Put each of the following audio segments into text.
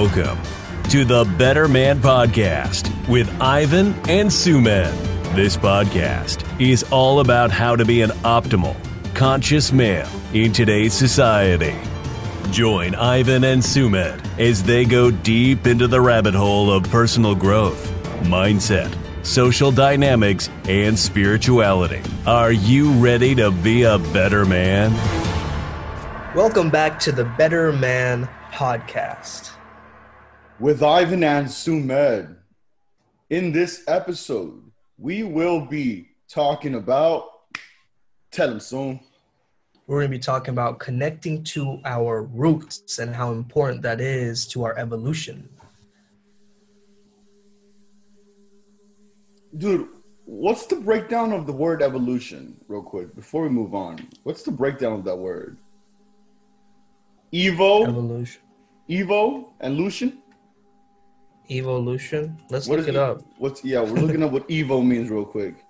Welcome to the Better Man Podcast with Ivan and Sumedh. This podcast is all about how to be an optimal, conscious man in today's society. Join Ivan and Sumedh as they go deep into the rabbit hole of personal growth, mindset, social dynamics, and spirituality. Are you ready to be a better man? Welcome back to the Better Man Podcast. With Ivan and Sumedh. In this episode, we will be talking about. Tell him soon. We're going to be talking about connecting to our roots and how important that is to our evolution. Dude, what's the breakdown of the word evolution, real quick, before we move on? What's the breakdown of that word? Evo, Evolution. Evo, and Lucian? Evolution. Let's What look it up. What's yeah, we're looking up what Evo means real quick.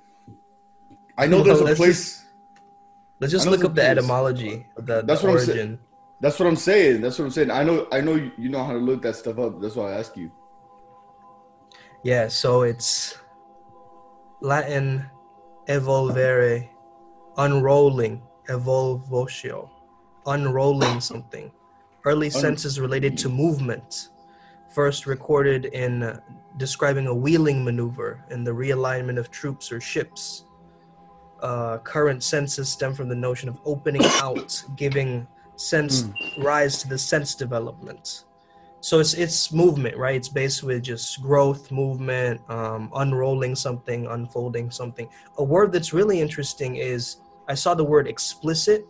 I know there's a place. Let's just look up the etymology, the, That's the what I'm saying. origin. That's what I'm saying. That's what I'm saying. I know. I know you you know how to look that stuff up. That's why I ask you. Yeah, so it's Latin evolvere, unrolling, evolvotio, unrolling something. Early senses related to movement, first recorded in uh, describing a wheeling maneuver in the realignment of troops or ships. Uh, current senses stem from the notion of opening out, giving sense rise to the sense development. So it's it's movement right? It's based with just growth movement um, unrolling something unfolding something. A word that's really interesting is i saw the word explicit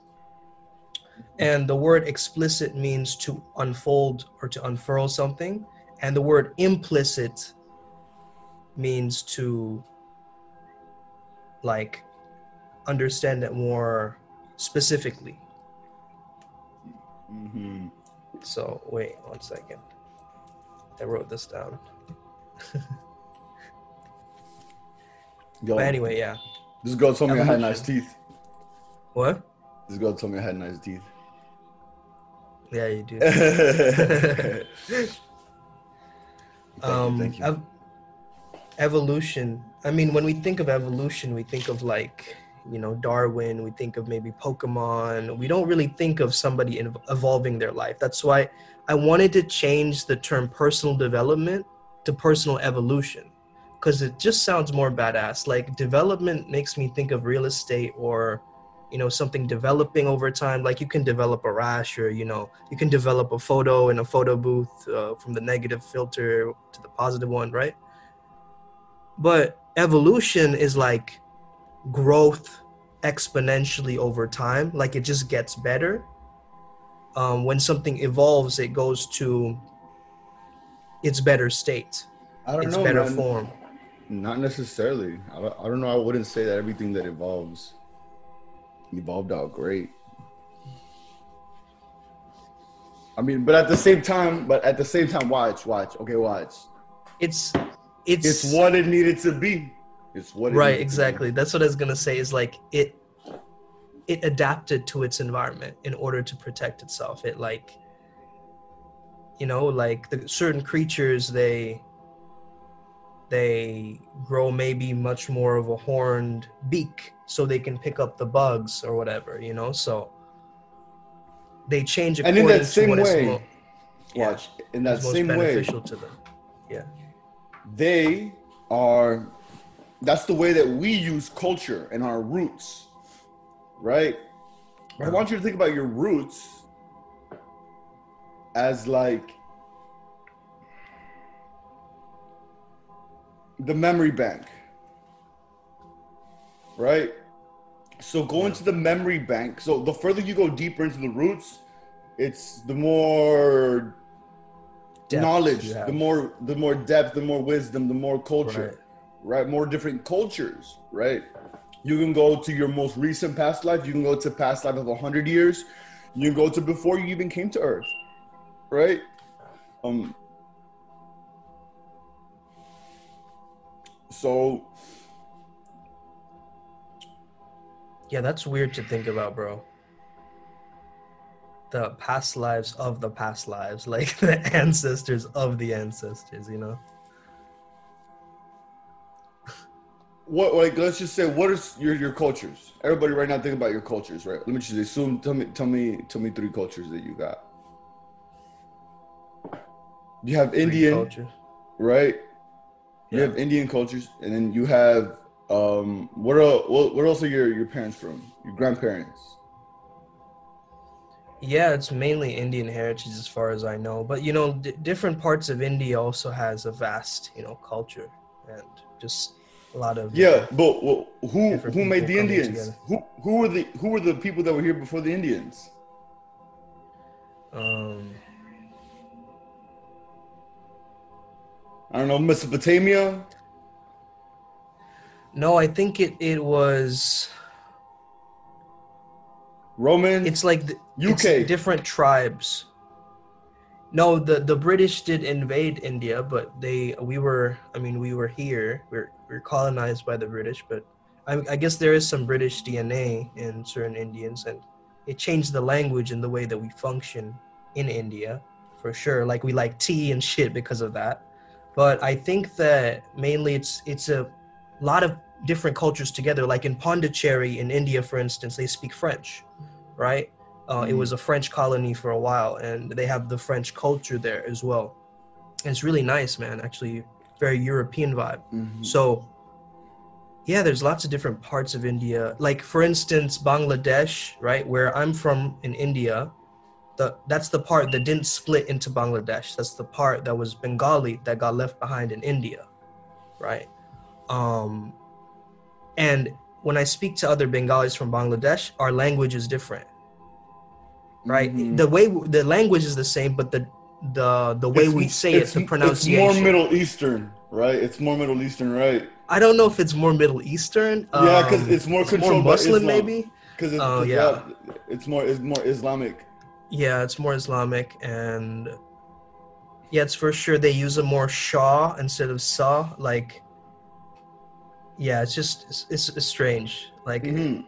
and the word explicit means to unfold or to unfurl something. And the word implicit means to like understand it more specifically. Mm-hmm. so wait one second. I wrote this down. But anyway yeah. This girl told me I had nice teeth. what? This girl told me I had nice teeth. Yeah you do. Thank you, um thank you. ev- evolution. I mean when we think of evolution we think of like you know darwin we think of maybe pokemon. We don't really think of somebody in, evolving their life. That's why i wanted to change the term personal development to personal evolution because it just sounds more badass. Like development makes me think of real estate or you know something developing over time like you can develop a rash or you know you can develop a photo in a photo booth uh, from the negative filter to the positive one right but evolution is like growth exponentially over time like it just gets better um, when something evolves it goes to its better state I don't its know, better man. form Not necessarily. I don't, I don't know. I wouldn't say that everything that evolves evolved out great. I mean, but at the same time, but at the same time, watch, watch. Okay, watch. it's it's, It's what it needed to be. It's what it right needed to be. exactly that's what i was gonna say is like it it adapted to its environment in order to protect itself it like you know like the certain creatures they they grow maybe much more of a horned beak so they can pick up the bugs or whatever you know? So they change And in that same way, mo- yeah, Watch. In that same way, beneficial to them. Yeah. they are that's the way that we use culture and our roots right? I uh-huh. want you to think about your roots as like the memory bank right? So go into the memory bank so the further you go deeper into the roots it's the more Depth knowledge the more the more depth the more wisdom the more culture right. more different cultures right? You can go to your most recent past life you can go to past life of 100 years you can go to before you even came to earth right? Um so yeah that's weird to think about bro the past lives of the past lives, like the ancestors of the ancestors, you know? What like let's just say what is your your cultures? Everybody right now think about your cultures, right? Let me just assume tell me tell me tell me three cultures that you got. You have Indian, right? You yeah. have Indian cultures, and then you have um what are what, what else are your your parents from? Your grandparents? Yeah, it's mainly Indian heritage as far as I know. But you know, d- different parts of India also has a vast, you know, culture and just a lot of yeah. But well, who who made the Indians? Together. Who who were the who were the people that were here before the Indians? Um, I don't know Mesopotamia. No, I think it it was Roman. It's like the, UK. It's different tribes. No, the the British did invade India, but they we were I mean we were here. We're we're colonized by the British, but I, I guess there is some British DNA in certain Indians, and it changed the language and the way that we function in India for sure. Like we like tea and shit because of that. But I think that mainly it's it's a lot of different cultures together. Like in Pondicherry in India, for instance, they speak French, right? Uh, mm-hmm. It was a French colony for a while, and they have the French culture there as well. And it's really nice, man. Actually, very European vibe. Mm-hmm. So, yeah, there's lots of different parts of India. Like for instance, Bangladesh, right, where I'm from in India. The, that's the part that didn't split into Bangladesh. That's the part that was Bengali that got left behind in India, right? Um, and when I speak to other Bengalis from Bangladesh, our language is different, right? Mm-hmm. The way the language is the same, but the the the way it's, we say it, the pronunciation. It's more Middle Eastern, right? It's more Middle Eastern, right? I don't know if it's more Middle Eastern. Yeah, because um, it's more it's controlled more Muslim, maybe. Because it's, uh, yeah. it's more it's more Islamic. Yeah, it's more Islamic, and yeah, it's for sure they use a more Shah instead of Sa, like yeah, it's just it's, it's, it's strange. Like, mm-hmm.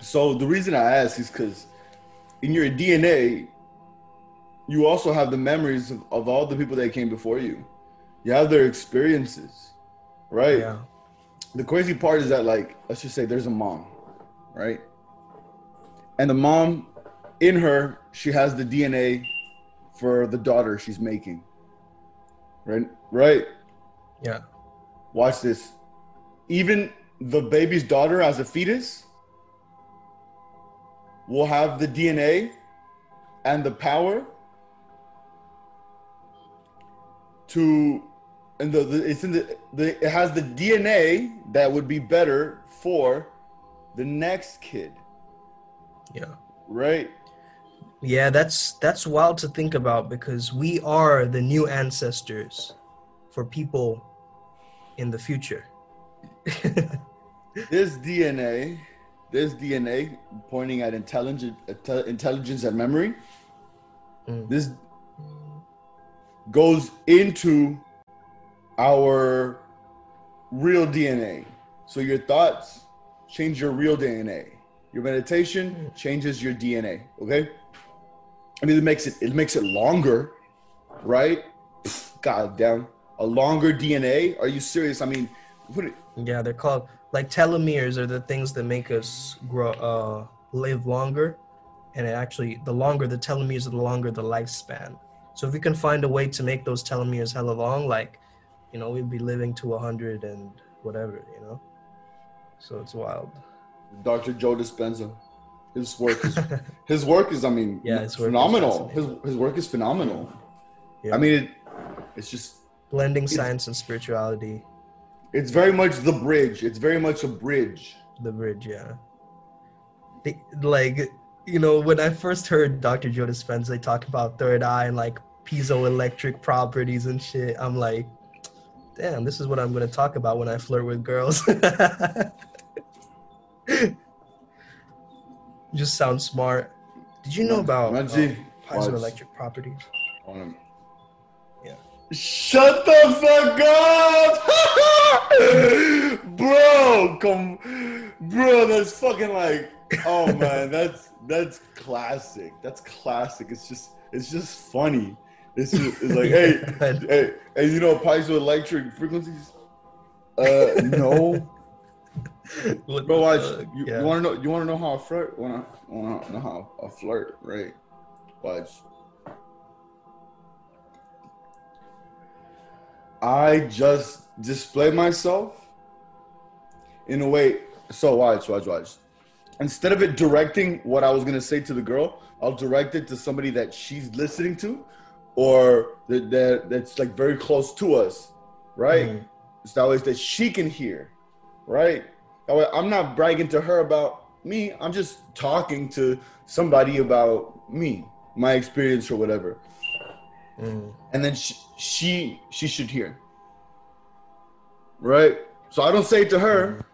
so the reason I ask is because in your DNA, you also have the memories of, of all the people that came before you. You have their experiences, right? Yeah. The crazy part is that, like, let's just say there's a mom, right? And the mom, in her, she has the DNA for the daughter she's making. Right? Right? Yeah. Watch this even the baby's daughter as a fetus will have the DNA and the power to and the, the it's in the, the it has the DNA that would be better for the next kid. Yeah. Right? Yeah, that's that's wild to think about because we are the new ancestors for people in the future. this DNA, this DNA pointing at intelligence, intelligence and memory. Mm. This goes into our real DNA. So your thoughts change your real DNA. Your meditation mm. changes your DNA. Okay. I mean, it makes it it makes it longer, right? God damn, a longer DNA. Are you serious? I mean, what? Yeah, they're called like telomeres are the things that make us grow, uh, live longer, and it actually the longer the telomeres, the longer the lifespan. So if we can find a way to make those telomeres hella long, like, you know, we'd be living to a hundred and whatever, you know. So it's wild. Dr. Joe Dispenza, his work is his work is I mean yeah, his phenomenal. His his work is phenomenal. Yeah. I mean, it, it's just blending science and spirituality it's very much the bridge. It's very much a bridge. The bridge, yeah. The, like, you know, when I first heard Dr. Joe Dispenza they talk about third eye and like piezoelectric properties and shit, I'm like, damn, this is what I'm gonna talk about when I flirt with girls. Just sound smart. Did you know about um, piezoelectric properties? Yeah. Shut the fuck up, bro. Come, bro. That's fucking like oh man, that's that's classic. That's classic. It's just it's just funny. It's just it's like, hey, hey, hey, you know piezoelectric frequencies? Uh no. Bro, watch. You, yeah. you want to know? You want to know how I flirt? Want to want to know how I flirt? Right? Watch. I just display myself in a way. So watch, watch, watch. Instead of it directing what I was gonna say to the girl, I'll direct it to somebody that she's listening to, or that, that that's like very close to us, right? Mm. So that way that she can hear, right? I'm not bragging to her about me. I'm just talking to somebody about me, my experience or whatever. Mm. And then she, she she should hear. Right? So I don't say it to her.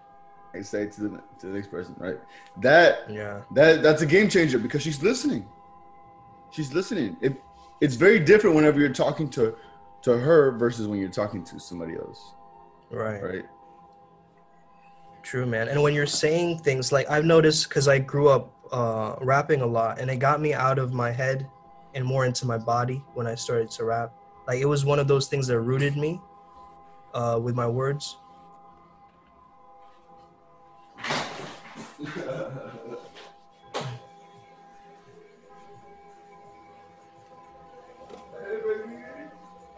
Mm. I say it to the to the next person, right? That yeah. That that's a game changer because she's listening. She's listening. It, it's very different whenever you're talking to to her versus when you're talking to somebody else. Right. Right. True, man. And when you're saying things like I've noticed because I grew up uh, rapping a lot, and it got me out of my head and more into my body when I started to rap. Like it was one of those things that rooted me uh, with my words.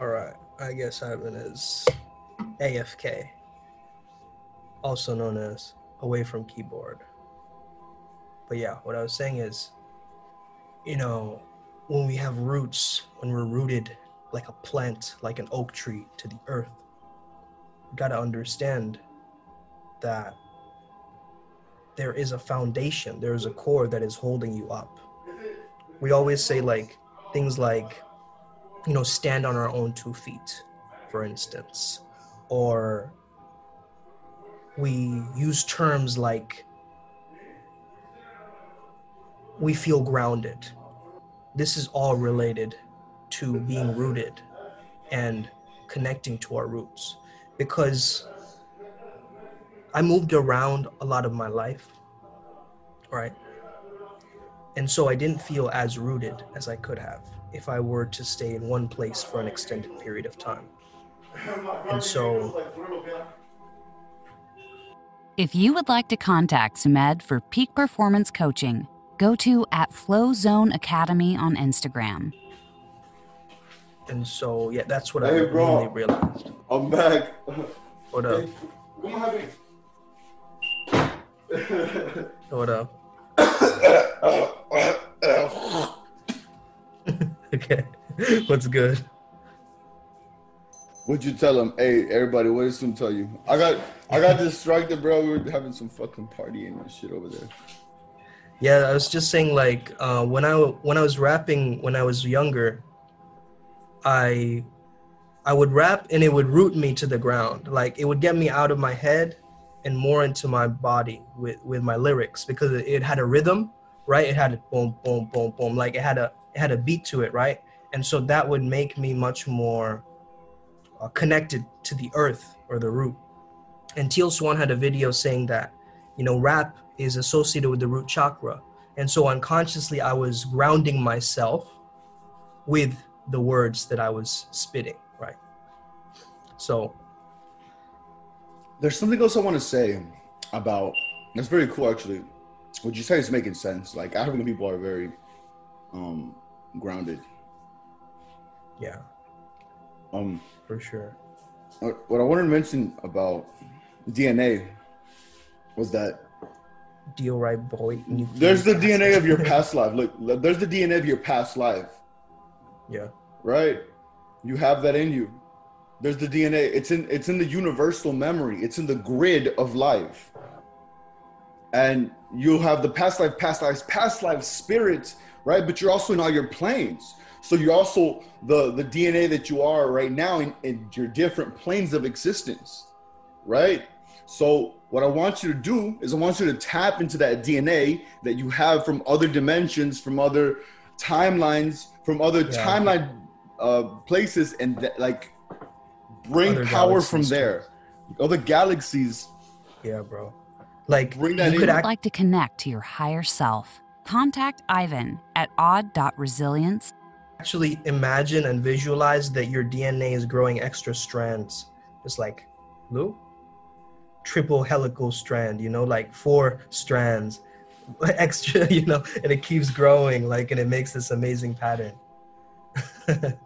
All right, I guess Ivan is AFK, also known as away from keyboard. But yeah, what I was saying is, you know, when we have roots, when we're rooted like a plant, like an oak tree to the earth, we got to understand that there is a foundation, there is a core that is holding you up. We always say like things like, you know, stand on our own two feet, for instance, or we use terms like we feel grounded this is all related to being rooted and connecting to our roots because I moved around a lot of my life, right? And so I didn't feel as rooted as I could have if I were to stay in one place for an extended period of time. And so. If you would like to contact Sumedh for peak performance coaching, go to at Flowzone Academy on Instagram. And so, yeah, that's what hey, I bro, really realized. I'm back. What up? what up? okay, what's good? What'd you tell him? Hey, everybody, what did Sum tell you? I got, I got distracted, bro. We were having some fucking partying and shit over there. Yeah, I was just saying like uh, when I when I was rapping when I was younger, I I would rap and it would root me to the ground. Like it would get me out of my head and more into my body with with my lyrics because it, it had a rhythm, right? It had a boom boom boom boom like it had a it had a beat to it, right? And so that would make me much more uh, connected to the earth or the root. And Teal Swan had a video saying that, you know, rap is associated with the root chakra. And so unconsciously, I was grounding myself with the words that I was spitting, right? So. There's something else I want to say about that's very cool actually. What you say is making sense. Like African people are very um grounded. Yeah. Um for sure. What I wanted to mention about DNA was that deal right boy. There's the dna of your past life. Look there's the dna of your past life. Yeah. Right? You have that in you. There's the dna it's in it's in the universal memory. It's in the grid of life. And you'll have the past life past lives past life spirits right? But you're also in all your planes so you're also the the dna that you are right now in, in your different planes of existence right so what I want you to do is I want you to tap into that DNA that you have from other dimensions, from other timelines, from other yeah. timeline uh, places, and th- like bring other power from there. Other galaxies. Yeah, bro. Like Bring you that could in. Would act- like to connect to your higher self? Contact Ivan at odd.resilience actually imagine and visualize that your DNA is growing extra strands. It's like, Lou, triple helical strand, you know, like four strands extra, you know, and it keeps growing, like, and it makes this amazing pattern. but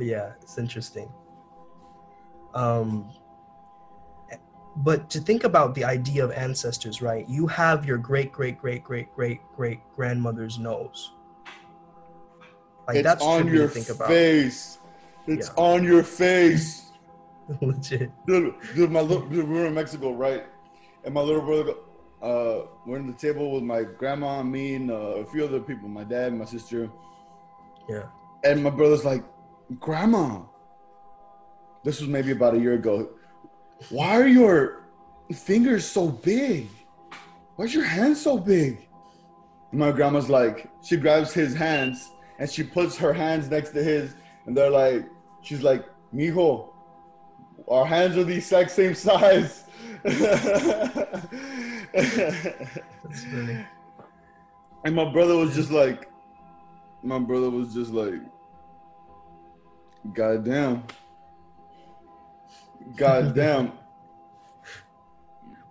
yeah, it's interesting. Um, but to think about the idea of ancestors, right? You have your great, great, great, great, great, great grandmother's nose. Like it's that's on your think about. face. It's Yeah. on your face. Legit. Dude, dude, my little, dude, we were in Mexico, right? And my little brother, uh, we're in the table with my grandma, me, and uh, a few other people, my dad, my sister, Yeah. and my brother's like, "Grandma, this was maybe about a year ago. Why are your fingers so big? Why's your hand so big?" And my grandma's like, she grabs his hands and she puts her hands next to his, and they're like, she's like, "Mijo, our hands are the exact same size." That's funny. And my brother was just like, my brother was just like, God damn. God damn.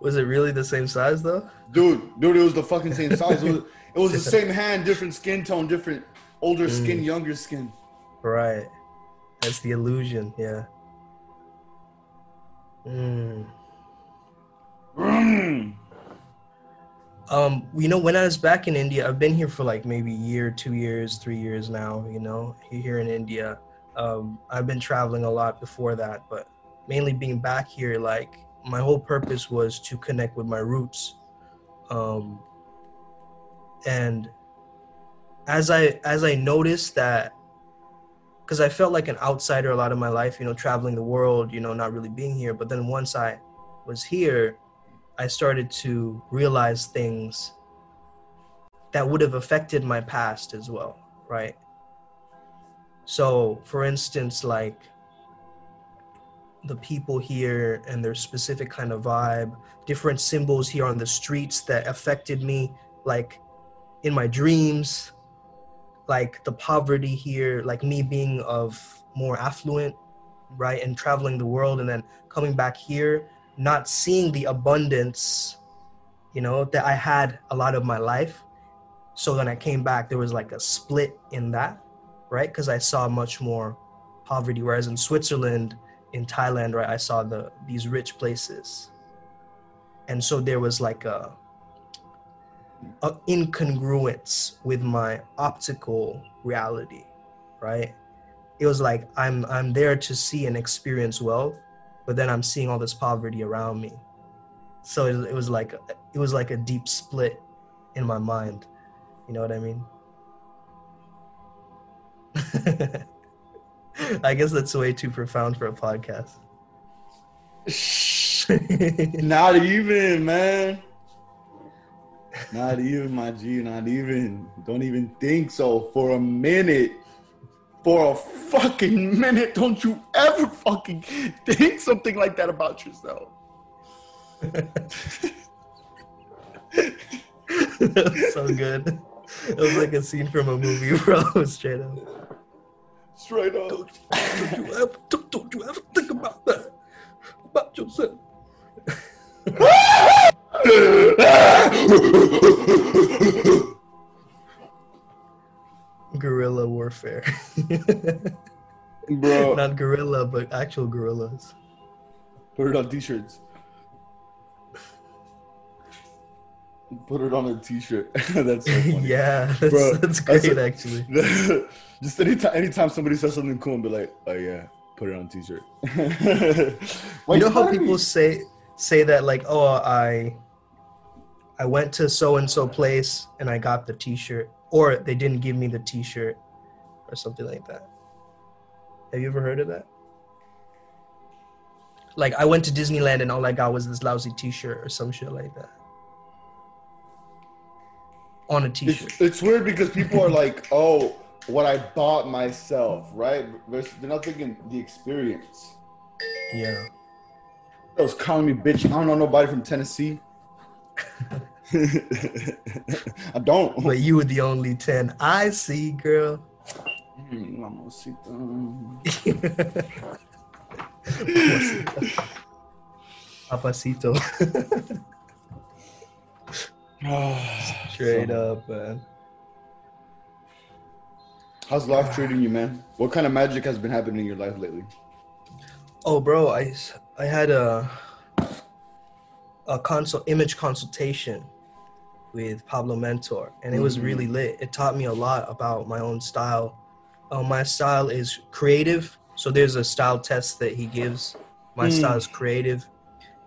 Was it really the same size though? Dude, dude, it was the fucking same size. It was, it was the same hand, different skin tone, different older skin, younger skin. Right. That's the illusion. Yeah. Mm. Mm. Um, you know, when I was back in India, I've been here for like maybe a year, two years, three years now. You know, here in India, um, I've been traveling a lot before that, but mainly being back here, like my whole purpose was to connect with my roots. Um, and as I as I noticed that, because I felt like an outsider a lot of my life, you know, traveling the world, you know, not really being here. But then once I was here, I started to realize things that would have affected my past as well, right? So, for instance, like the people here and their specific kind of vibe, different symbols here on the streets that affected me, like in my dreams, like the poverty here, like me being of more affluent, right? And traveling the world and then coming back here not seeing the abundance you know that i had a lot of my life so when i came back there was like a split in that right because i saw much more poverty whereas in switzerland in thailand right i saw the these rich places and so there was like a, incongruence with my optical reality right it was like i'm i'm there to see and experience wealth but then I'm seeing all this poverty around me. So it, it was like it was like a deep split in my mind. You know what I mean? I guess that's way too profound for a podcast. Not even, man. Not even, my G. Not even. Don't even think so for a minute. For a fucking minute, don't you ever fucking think something like that about yourself. that was so good. It was like a scene from a movie, bro. Straight up. Straight up. Don't you ever, don't, don't you ever think about that about yourself. Guerrilla warfare. Bro, Not gorilla, but actual gorillas. put it on t-shirts. Put it on a t-shirt. that's so funny. yeah, that's, Bro, that's that's great a- actually. Just anytime, anytime somebody says something cool and be like, "Oh yeah, put it on a t-shirt." You know how people say say that like, oh, I I went to so and so place and I got the T-shirt, or they didn't give me the T-shirt, or something like that. Have you ever heard of that? Like I went to Disneyland and all I got was this lousy T-shirt or some shit like that. On a T-shirt. It's, it's weird because people are like, "Oh, what I bought myself," right? Versus- They're not thinking the experience. Yeah. was calling me bitch. I don't know nobody from Tennessee. I don't. But you were the only 10 I see, girl. Mm, mamacita. Papacito. Straight up, man. How's life treating you, man? What kind of magic has been happening in your life lately? Oh, bro, I I had a a consult image consultation with Pablo Mentor, and it was really lit. It taught me a lot about my own style. Uh, my style is creative, so there's a style test that he gives. My style is creative,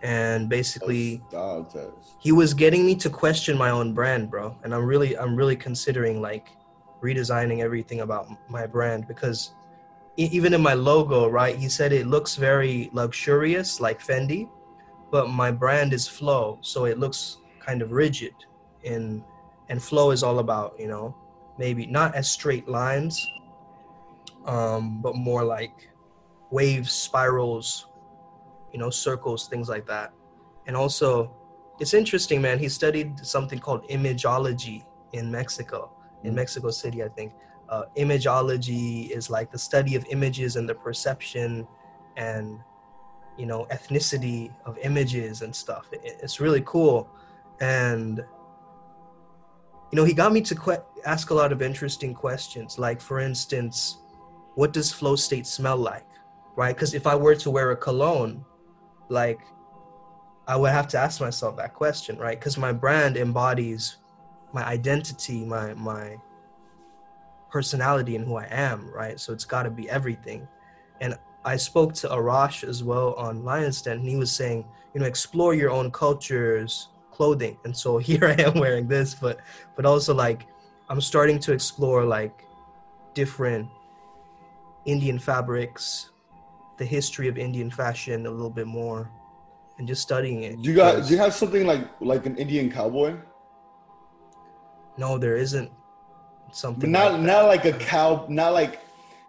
and basically, Style test. he was getting me to question my own brand, bro. And I'm really, I'm really considering like redesigning everything about my brand because even in my logo, right? He said it looks very luxurious, like Fendi, but my brand is flow, so it looks kind of rigid. In and flow is all about, you know, maybe not as straight lines, um, but more like waves, spirals, you know, circles, things like that. And also, it's interesting, man. He studied something called imageology in Mexico, in Mexico City, I think. Uh, imageology is like the study of images and the perception and, you know, ethnicity of images and stuff. It- it's really cool. And, you know, he got me to que- ask a lot of interesting questions. Like, for instance, what does flow state smell like? Right? Because if I were to wear a cologne, like, I would have to ask myself that question, right? Because my brand embodies my identity, my my personality, and who I am, right? So it's got to be everything. And I spoke to Arash as well on Lions Den, and he was saying, you know, explore your own culture's clothing. And so here I am wearing this, but but also like I'm starting to explore like different Indian fabrics, the history of Indian fashion a little bit more, and just studying it. Do you got? Do you have something like like an Indian cowboy? No, there isn't But something. not like not like a cow. Not like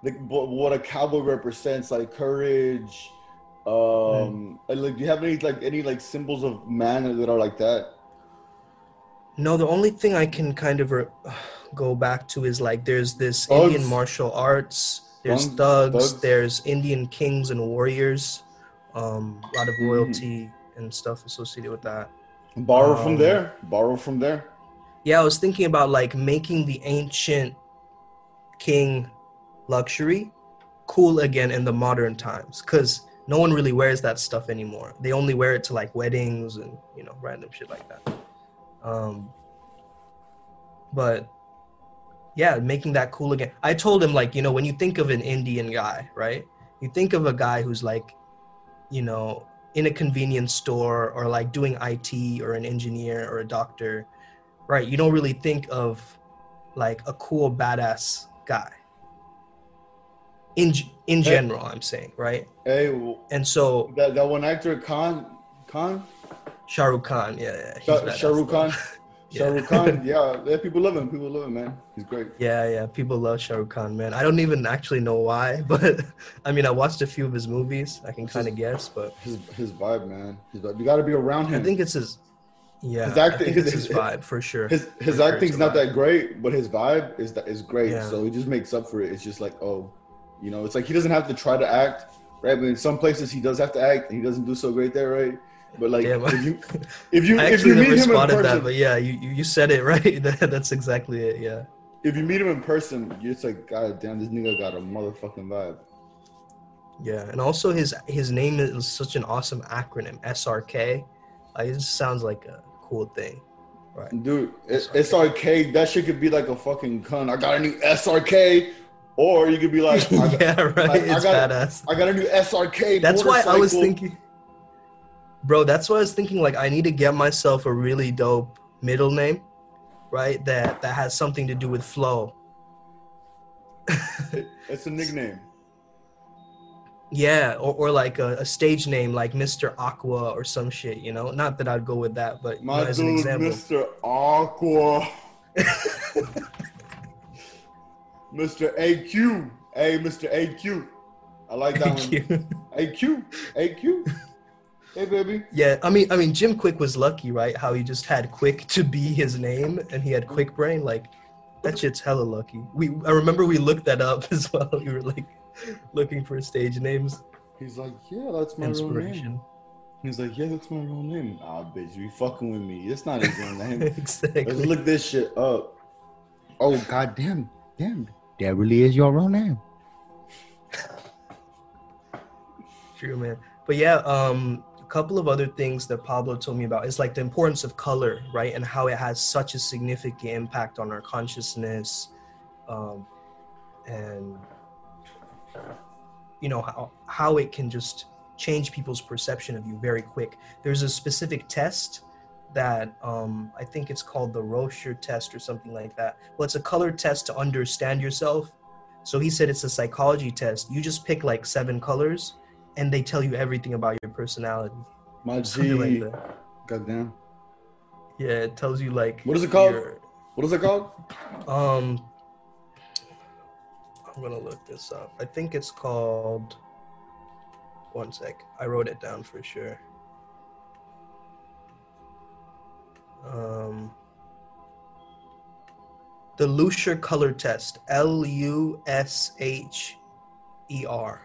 the, what a cowboy represents, like courage. Um, and, like, do you have any like any like symbols of man that are like that? No, the only thing I can kind of re- go back to is like there's this Thugs. Indian martial arts, there's Thugs- thugs, there's Indian kings and warriors, um, a lot of Mm-hmm. royalty and stuff associated with that. Borrow from Um, there. Borrow from there. Yeah, I was thinking about like making the ancient king luxury cool again in the modern times because no one really wears that stuff anymore. They only wear it to like weddings and you know random shit like that. Um, but yeah, making that cool again. I told him like you know when you think of an Indian guy, right? You think of a guy who's like, you know, in a convenience store or like doing IT or an engineer or a doctor right you don't really think of like a cool badass guy in in general i'm saying right Hey, and so that that one actor Khan Khan shah rukh khan yeah, yeah he's Shah badass, Shah Rukh. Khan. Shah Rukh Khan. Yeah, yeah, people love him. People love him, man. He's great. yeah yeah people love shah rukh khan man i don't even actually know why but i mean i watched a few of his movies i can kind of guess but His his vibe, man. His vibe. You got to be around him. i think it's his yeah His acting- his- it's his vibe for sure his his acting's not vibe. that great, but his vibe is that is great. Yeah. So he just makes up for it. It's just like, oh, you know, it's like he doesn't have to try to act, right? But in some places he does have to act, and he doesn't do so great there, right? But like, Damn. if you if you i if you meet never him in person, that but yeah you, you said it right That- that's exactly it yeah if you meet him in person, you're just like, God damn, this nigga got a motherfucking vibe. Yeah, and also his his name is such an awesome acronym, SRK. Uh, it just sounds like a cool thing, right? Dude, it, SRK, that shit could be like a fucking cunt. I got a new SRK, or you could be like, I got, yeah, right. I- I it's got- badass. I got a new SRK. That's why I was thinking, bro. That's why I was thinking. Like, I need to get myself a really dope middle name, right? That that has something to do with flow. It's a nickname. Yeah, or, or like a, a stage name like Mr. Aqua or some shit. You know, not that I'd go with that, but you know, My as an example. Mr. Aqua. Mr. AQ. Hey, Mr. AQ. I like that one. Thank. AQ. AQ. Hey, baby. Yeah, I mean, I mean, Jim Kwik was lucky, right? How he just had Kwik to be his name, and he had Kwik Brain. Like, that shit's hella lucky. We, I remember we looked that up as well. We were like looking for stage names. He's like, yeah, that's my real name. He's like, yeah, that's my real name. Ah, bitch, you fucking with me. It's not his real name. exactly. Let's look this shit up. Oh, goddamn, damn, that really is your real name. True, man. But yeah, um, a couple of other things that Pablo told me about is like the importance of color, right, and how it has such a significant impact on our consciousness, um, and you know how how it can just change people's perception of you very quick. There's a specific test that um, I think it's called the Rorschach test or something like that. Well, it's a color test to understand yourself. So he said it's a psychology test. You just pick like seven colors, and they tell you everything about your personality. My G. Like Goddamn. Yeah, it tells you like. What is it called? Your, what is it called? Um, I'm gonna look this up. I think it's called. One sec. I wrote it down for sure. Um, the Lusher color test. L U S H E R.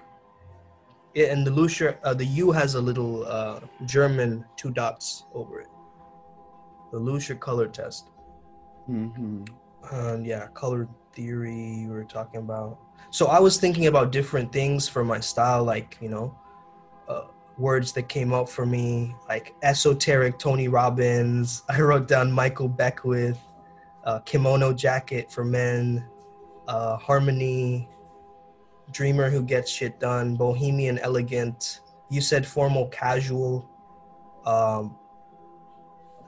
Yeah, and the Lusher, uh, the U has a little uh, German two dots over it. The Lusher color test. Mm-hmm. Um, yeah, color theory you were talking about. So I was thinking about different things for my style, like you know, uh, words that came up for me, like esoteric Tony Robbins. I wrote down Michael Beckwith, uh, kimono jacket for men, uh, harmony, dreamer who gets shit done, bohemian elegant. You said formal casual, um,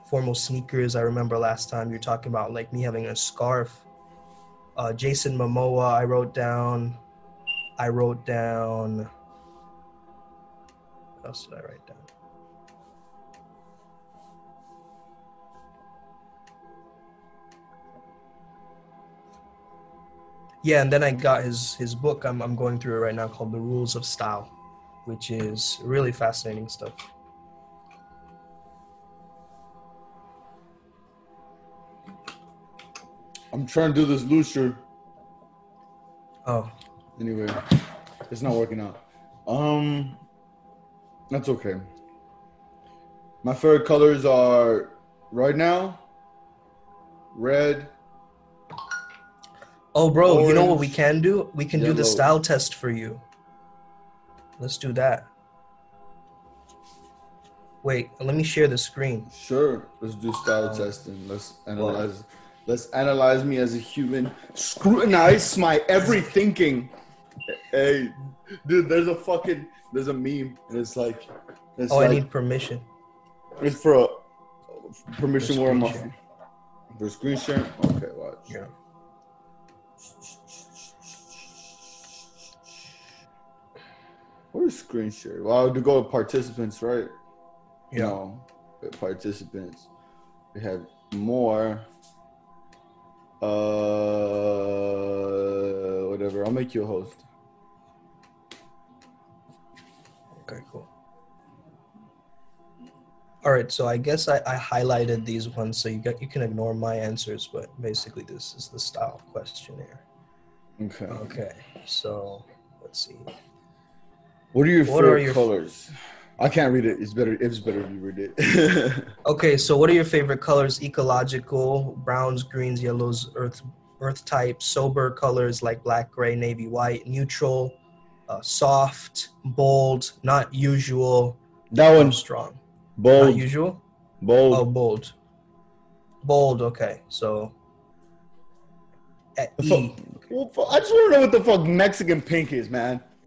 formal sneakers. I remember last time you were talking about like me having a scarf. Uh, Jason Momoa, I wrote down. I wrote down. What else did I write down? yeah and then i got his his book. I'm, I'm going through it right now called the rules of style which is really fascinating stuff. I'm trying to do this looser. Oh. Anyway it's not working out. Um that's okay my favorite colors are right now red Oh, bro, Orange, you know what we can do? We can yellow. do the style test for you. Let's do that. Wait, let me share the screen. Sure, let's do style um, testing. Let's analyze. Let's analyze me as a human. Scrutinize my every thinking. Hey, dude, there's a fucking there's a meme, and it's like. It's oh, like, I need permission. It's for a permission where I'm for screen sharing. Okay, watch. Yeah. Where's screen share? Well, to go with participants, right? Yeah. No, participants. We have more. Uh, whatever. I'll make you a host. Okay, cool. All right, so I guess I, I highlighted these ones so you got you can ignore my answers, but basically this is the style questionnaire. Okay. Okay. So let's see. What are your what favorite are your colors? I can't read it. It's better. It's better if you read it. okay, so what are your favorite colors? Ecological, browns, greens, yellows, earth, earth type, sober colors like black, gray, navy, white, neutral, uh, soft, bold, not usual. That one strong. Bold. Not usual. Bold. Oh, bold. Bold. Okay, so. At e. Fuck, I just want to know what the fuck Mexican pink is, man.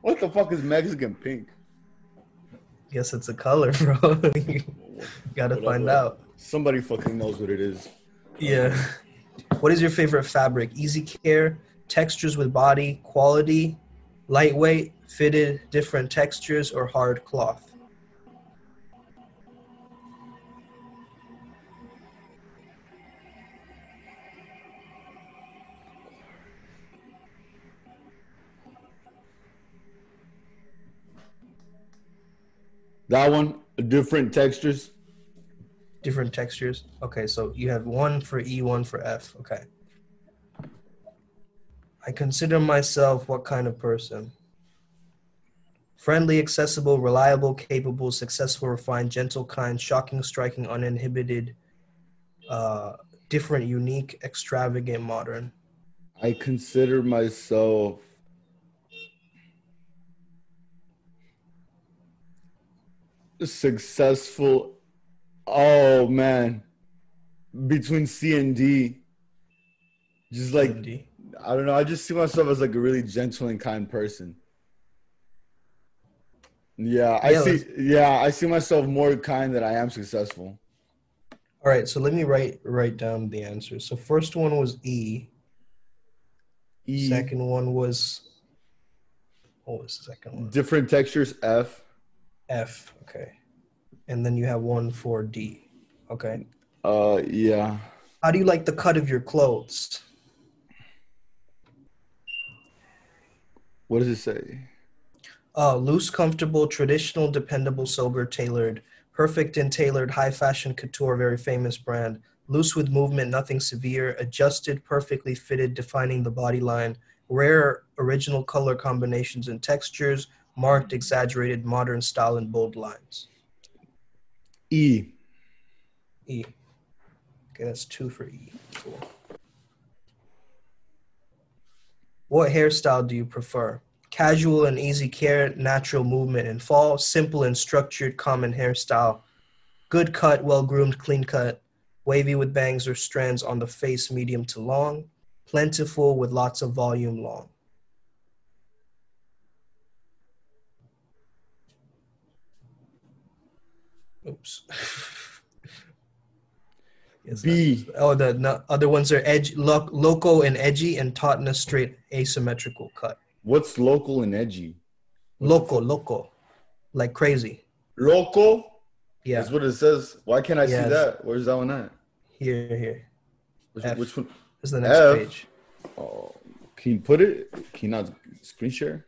what the fuck is Mexican pink? Guess it's a color, bro. gotta Whatever. find out. Somebody fucking knows what it is. Yeah. What is your favorite fabric? Easy care, textures with body, quality, lightweight, fitted, different textures, or hard cloth? That one, different textures. Different textures. Okay, so you have one for E, one for F. Okay. I consider myself what kind of person? Friendly, accessible, reliable, capable, successful, refined, gentle, kind, shocking, striking, uninhibited, uh, different, unique, extravagant, modern. I consider myself successful. Oh man, between C and D, just like D. I don't know. I just see myself as like a really gentle and kind person. Yeah, I Yeah, see. Yeah, I see myself more kind than I am successful. All right, so let me write write down the answers. So first one was E. E, Second one was what was the second one? different textures. F. F. Okay, and then you have one for D. Okay. Uh, yeah. How do you like the cut of your clothes? What does it say? Uh, loose, comfortable, traditional, dependable, sober, tailored, perfect and tailored, high fashion couture, very famous brand. Loose with movement, nothing severe, adjusted, perfectly fitted, defining the body line. Rare, original color combinations and textures, marked, exaggerated, modern style, and bold lines. E. E. Okay, that's two for E. Cool. What hairstyle do you prefer? Casual and easy care, natural movement and fall, simple and structured, common hairstyle, good cut, well groomed, clean cut, wavy with bangs or strands on the face, medium to long, plentiful with lots of volume, long. Oops. B. Oh, the no, other ones are edge, lo- loco and edgy, and taught in a straight asymmetrical cut. What's local and edgy? Loco, loco, like crazy. Loco. Yeah, That's what it says. Why can't I Yes. see that? Where's that one at? here, here. Which, F. which one? Is the next F. page. Oh, can you put it? Can you not screen share?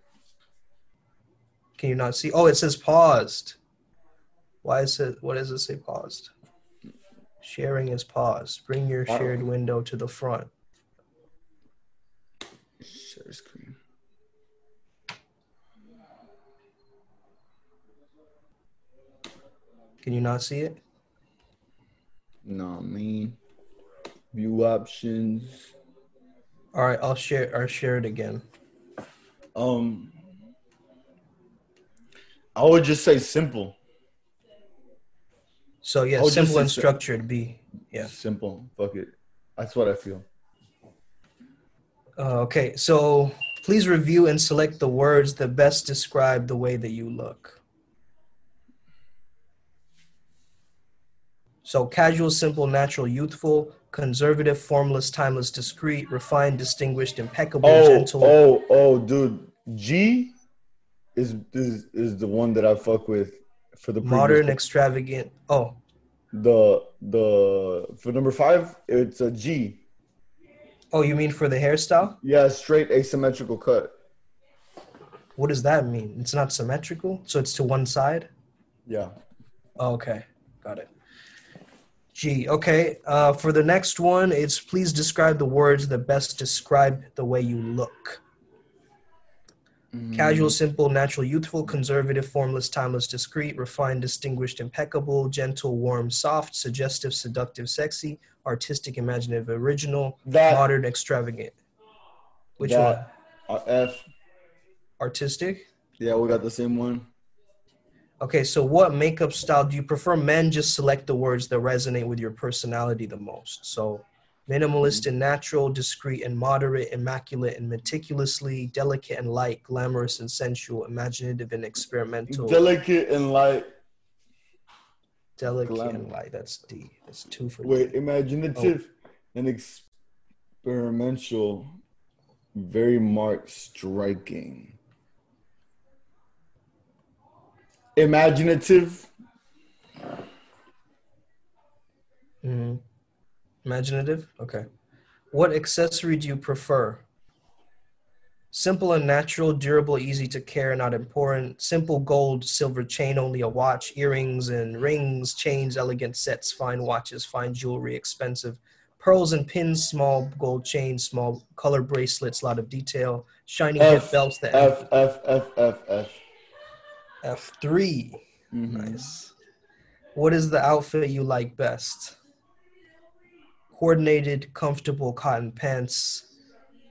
Can you not see? Oh, it says paused. Why is it? What does it say paused? Sharing is paused. Bring your Wow. shared window to the front. Share screen. Can you not see it? No, man. View options. All right, I'll share. I'll share it again. Um, I would just say simple. So yeah, I'll simple and structured. B. Yeah. Simple. Fuck it. That's what I feel. Uh, okay, so please review and select the words that best describe the way that you look. So casual, simple, natural, youthful, conservative, formless, timeless, discreet, refined, distinguished, impeccable, Oh, gentle. oh, oh, dude. G is is is the one that I fuck with for the modern, extravagant. Oh, the the for number five. It's a G. oh, you mean for the hairstyle? Yeah, straight asymmetrical cut. What does that mean? It's not symmetrical, so it's to one side. Yeah. Oh, okay, got it. G. Okay. Uh, for the next one, it's please describe the words that best describe the way you look. Casual, simple, natural, youthful, conservative, formless, timeless, discreet, refined, distinguished, impeccable, gentle, warm, soft, suggestive, seductive, sexy, artistic, imaginative, original, That- modern, extravagant. Which one? That, uh, F. Artistic. Yeah, we got the same one. Okay, so what makeup style do you prefer? Men just select the words that resonate with your personality the most. So, minimalist and natural, discreet and moderate, immaculate and meticulously, delicate and light, glamorous and sensual, imaginative and experimental, Delicate and light. delicate glam- and light. That's D. That's two for Wait, D. imaginative and experimental. Very marked, striking. Imaginative. Mhm. Imaginative. Okay. What accessory do you prefer? Simple and natural, durable, easy to care, not important. Simple gold, silver chain, only a watch, earrings and rings, chains, elegant sets, fine watches, fine jewelry, expensive. Pearls and pins, small gold chains, small color bracelets, lot of detail, shiny hip F, belts. The F F F F F. F three. Mhm. Nice. What is the outfit you like best? Coordinated, comfortable cotton pants,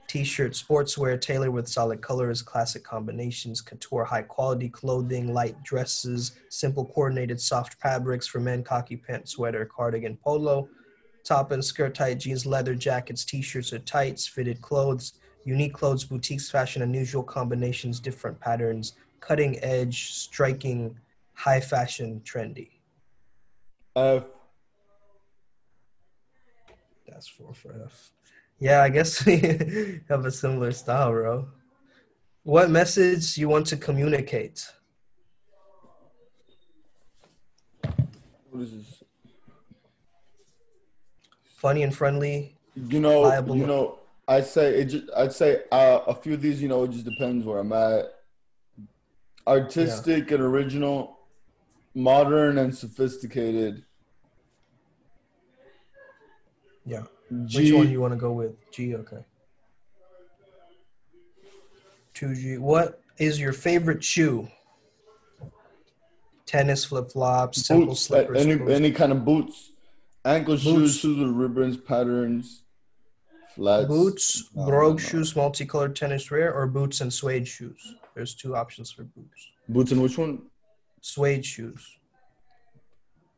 t-shirt, sportswear tailored with solid colors, classic combinations, couture, high quality clothing, light dresses, simple coordinated soft fabrics for men, khaki pants, sweater, cardigan, polo, top and skirt, tight jeans, leather jackets, t-shirts or tights, fitted clothes, unique clothes, boutiques, fashion, unusual combinations, different patterns, cutting edge, striking, high fashion, trendy. F. That's four for F. Yeah, I guess we have a similar style, bro. What message you want to communicate? What is this? Funny and friendly. You know, Liable. you know. I say it. Just, I'd say uh, a few of these. You know, it just depends where I'm at. Artistic and original, modern and sophisticated. Yeah. G. Which one you want to go with? G. Okay. Two G. What is your favorite shoe? Tennis, flip flops, simple boots, slippers. any any kind of boots, ankle Boots. shoes, shoes with ribbons, patterns, flats. boots, No, brogue no, no. shoes, multicolored tennis wear, or boots and suede shoes. There's two options for boots. Boots and which one? Suede shoes.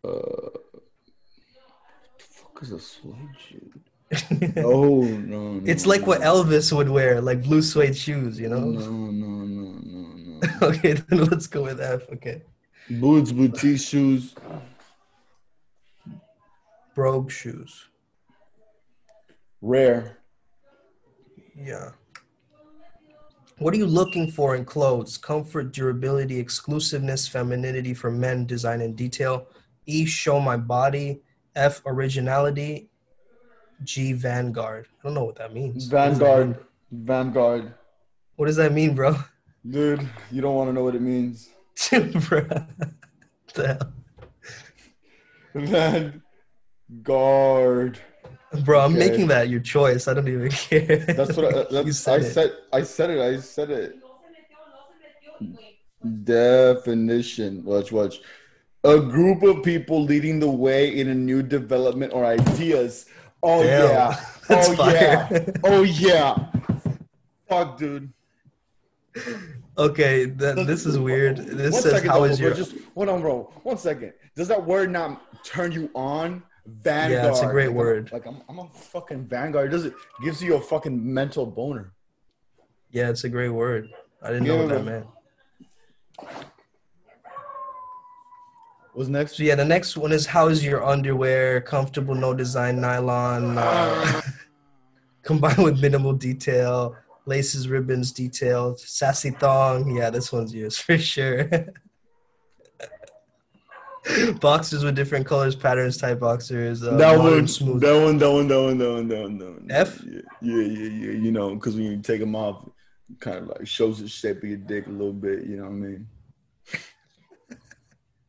Uh, fuck is suede shoe? Oh no, no. It's like what no. Elvis would wear, like blue suede shoes, you know? No, no, no, no, no. okay, then let's go with F. Okay. Boots, boutique shoes. Brogue shoes. Rare. Yeah. What are you looking for in clothes? Comfort, durability, exclusiveness, femininity for men, design and detail. E, show my body. F, originality. G, vanguard. I don't know what that means. What that Vanguard. Vanguard. What does that mean, bro? Dude, you don't want to know what it means. bro. What the hell? Vanguard. Bro, I'm Okay. making that your choice. I don't even care. That's what I, that's, said I it. said. I said it. I said it. Definition. Watch, watch. A group of people leading the way in a new development or ideas. Oh Damn. yeah. That's oh fire. yeah. Oh yeah. Fuck, dude. Okay, th- this is weird. This One says second, how though, is bro, your Just hold on, bro. One second. Does that word not turn you on? Vanguard. Yeah, it's a great Like, word. Like I'm, I'm a fucking vanguard. Does it gives you a fucking mental boner? Yeah, it's a great word. I didn't know what that meant. What's next? So yeah, the next one is how is your underwear? Comfortable, no design, nylon, uh, combined with minimal detail, laces, ribbons, detailed, sassy thong. Yeah, this one's yours for sure. boxers with different colors, patterns, type boxers. Uh, that modern, one, smooth. that one, that one, that one, that one, that one, that one. F? Yeah, yeah, yeah, yeah. You know, because when you take them off, it kind of like shows the shape of your dick a little bit. You know what I mean?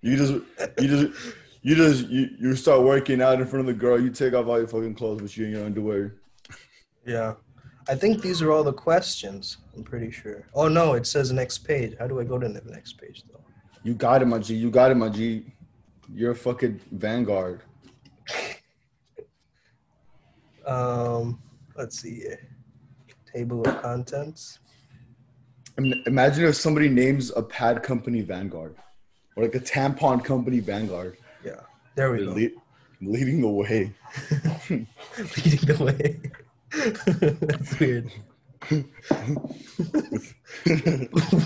You just, you just, you just, you, you start working out in front of the girl. You take off all your fucking clothes, but you in your underwear. Yeah. I think these are all the questions. I'm pretty sure. Oh no, it says next page. How do I go to the next page though? You got it, my G. You got it, my G. You're a fucking vanguard. Um, let's see here. Table of contents. Imagine if somebody names a pad company Vanguard, or like a tampon company Vanguard. Yeah, there we They're go. lead, leading the way. Leading the way. That's weird.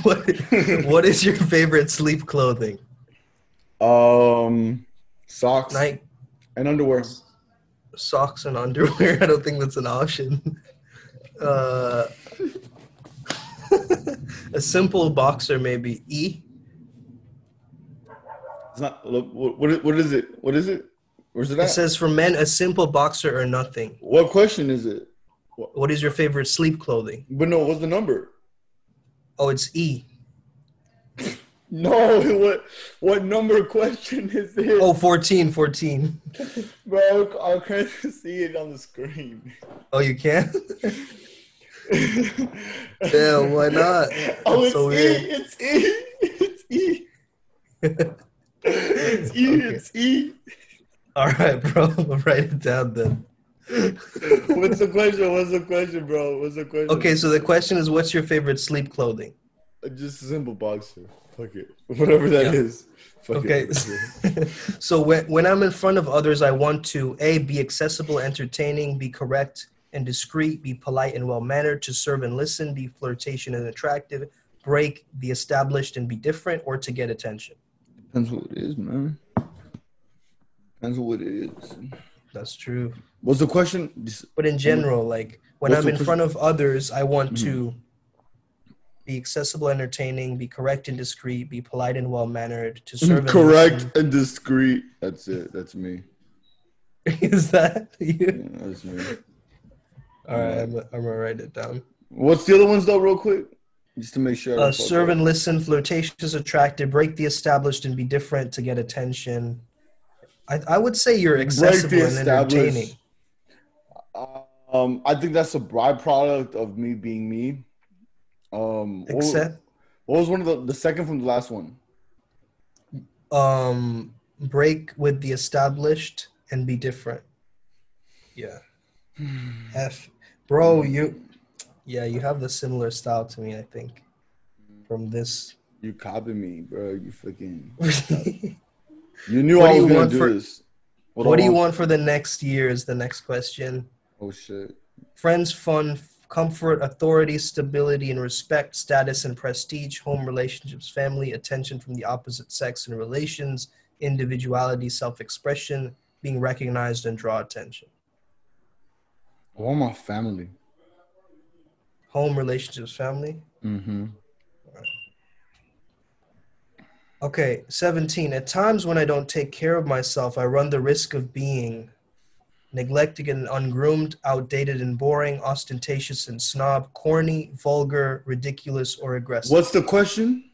what, what is your favorite sleep clothing? Um, socks Night and underwear. socks and underwear. I don't think that's an option. Uh, a simple boxer, maybe E. Not. What, what is- what is it? What is it? Where's it It says for men, a simple boxer or nothing. what question is it? What is your favorite sleep clothing? But no, what's the number? Oh, it's E. No, what what number question is this? Oh, 14, 14. bro, I can't see it on the screen. Oh, you can? yeah, why not? Oh, it's so E. weird. It's E. It's E. It's E. Okay. It's E. All right, bro. I'll write it down then. What's the question? What's the question, bro? What's the question? Okay, so the question is what's your favorite sleep clothing? Uh, just a simple boxer. Fuck it. Whatever that Yeah. is. Fuck Okay. so when, when I'm in front of others, I want to A, be accessible, entertaining, be correct and discreet, be polite and well mannered, to serve and listen, be flirtation and attractive, break, be established and be different, or to get attention. Depends what it is, man. Depends what it is. That's true. What's the question? But in general, like when What's I'm in question? front of others, I want mm-hmm. to be accessible, entertaining, be correct and discreet, be polite and well mannered, to mm-hmm. serve Correct listen. and discreet. That's it. That's me. is that you? Yeah, that's me. All right, I'm, I'm gonna write it down. What's the other ones though, real quick? Just to make sure. Uh, serve and listen, flirtatious, attractive, break the established and be different to get attention. I, I would say you're accessible the and entertaining. established. Um, I think that's a byproduct of me being me. Um, what, Except, what was one of the the second from the last one? um, break with the established and be different. Yeah. F, bro, you, yeah, you have the similar style to me. I think from this. You copied me, bro. You fucking. You knew What I was gonna want do for- this. do, you want for the next year? Is the next question. Oh shit. friends, fun, comfort, authority, stability, and respect, status and prestige, home relationships, family, attention from the opposite sex and relations, individuality, self expression, being recognized and draw attention. I want my family. Home, relationships, family. Mm-hmm. Okay, 17. At times when I don't take care of myself, I run the risk of being neglected and ungroomed, outdated and boring, ostentatious and snob, corny, vulgar, ridiculous, or aggressive. What's the question?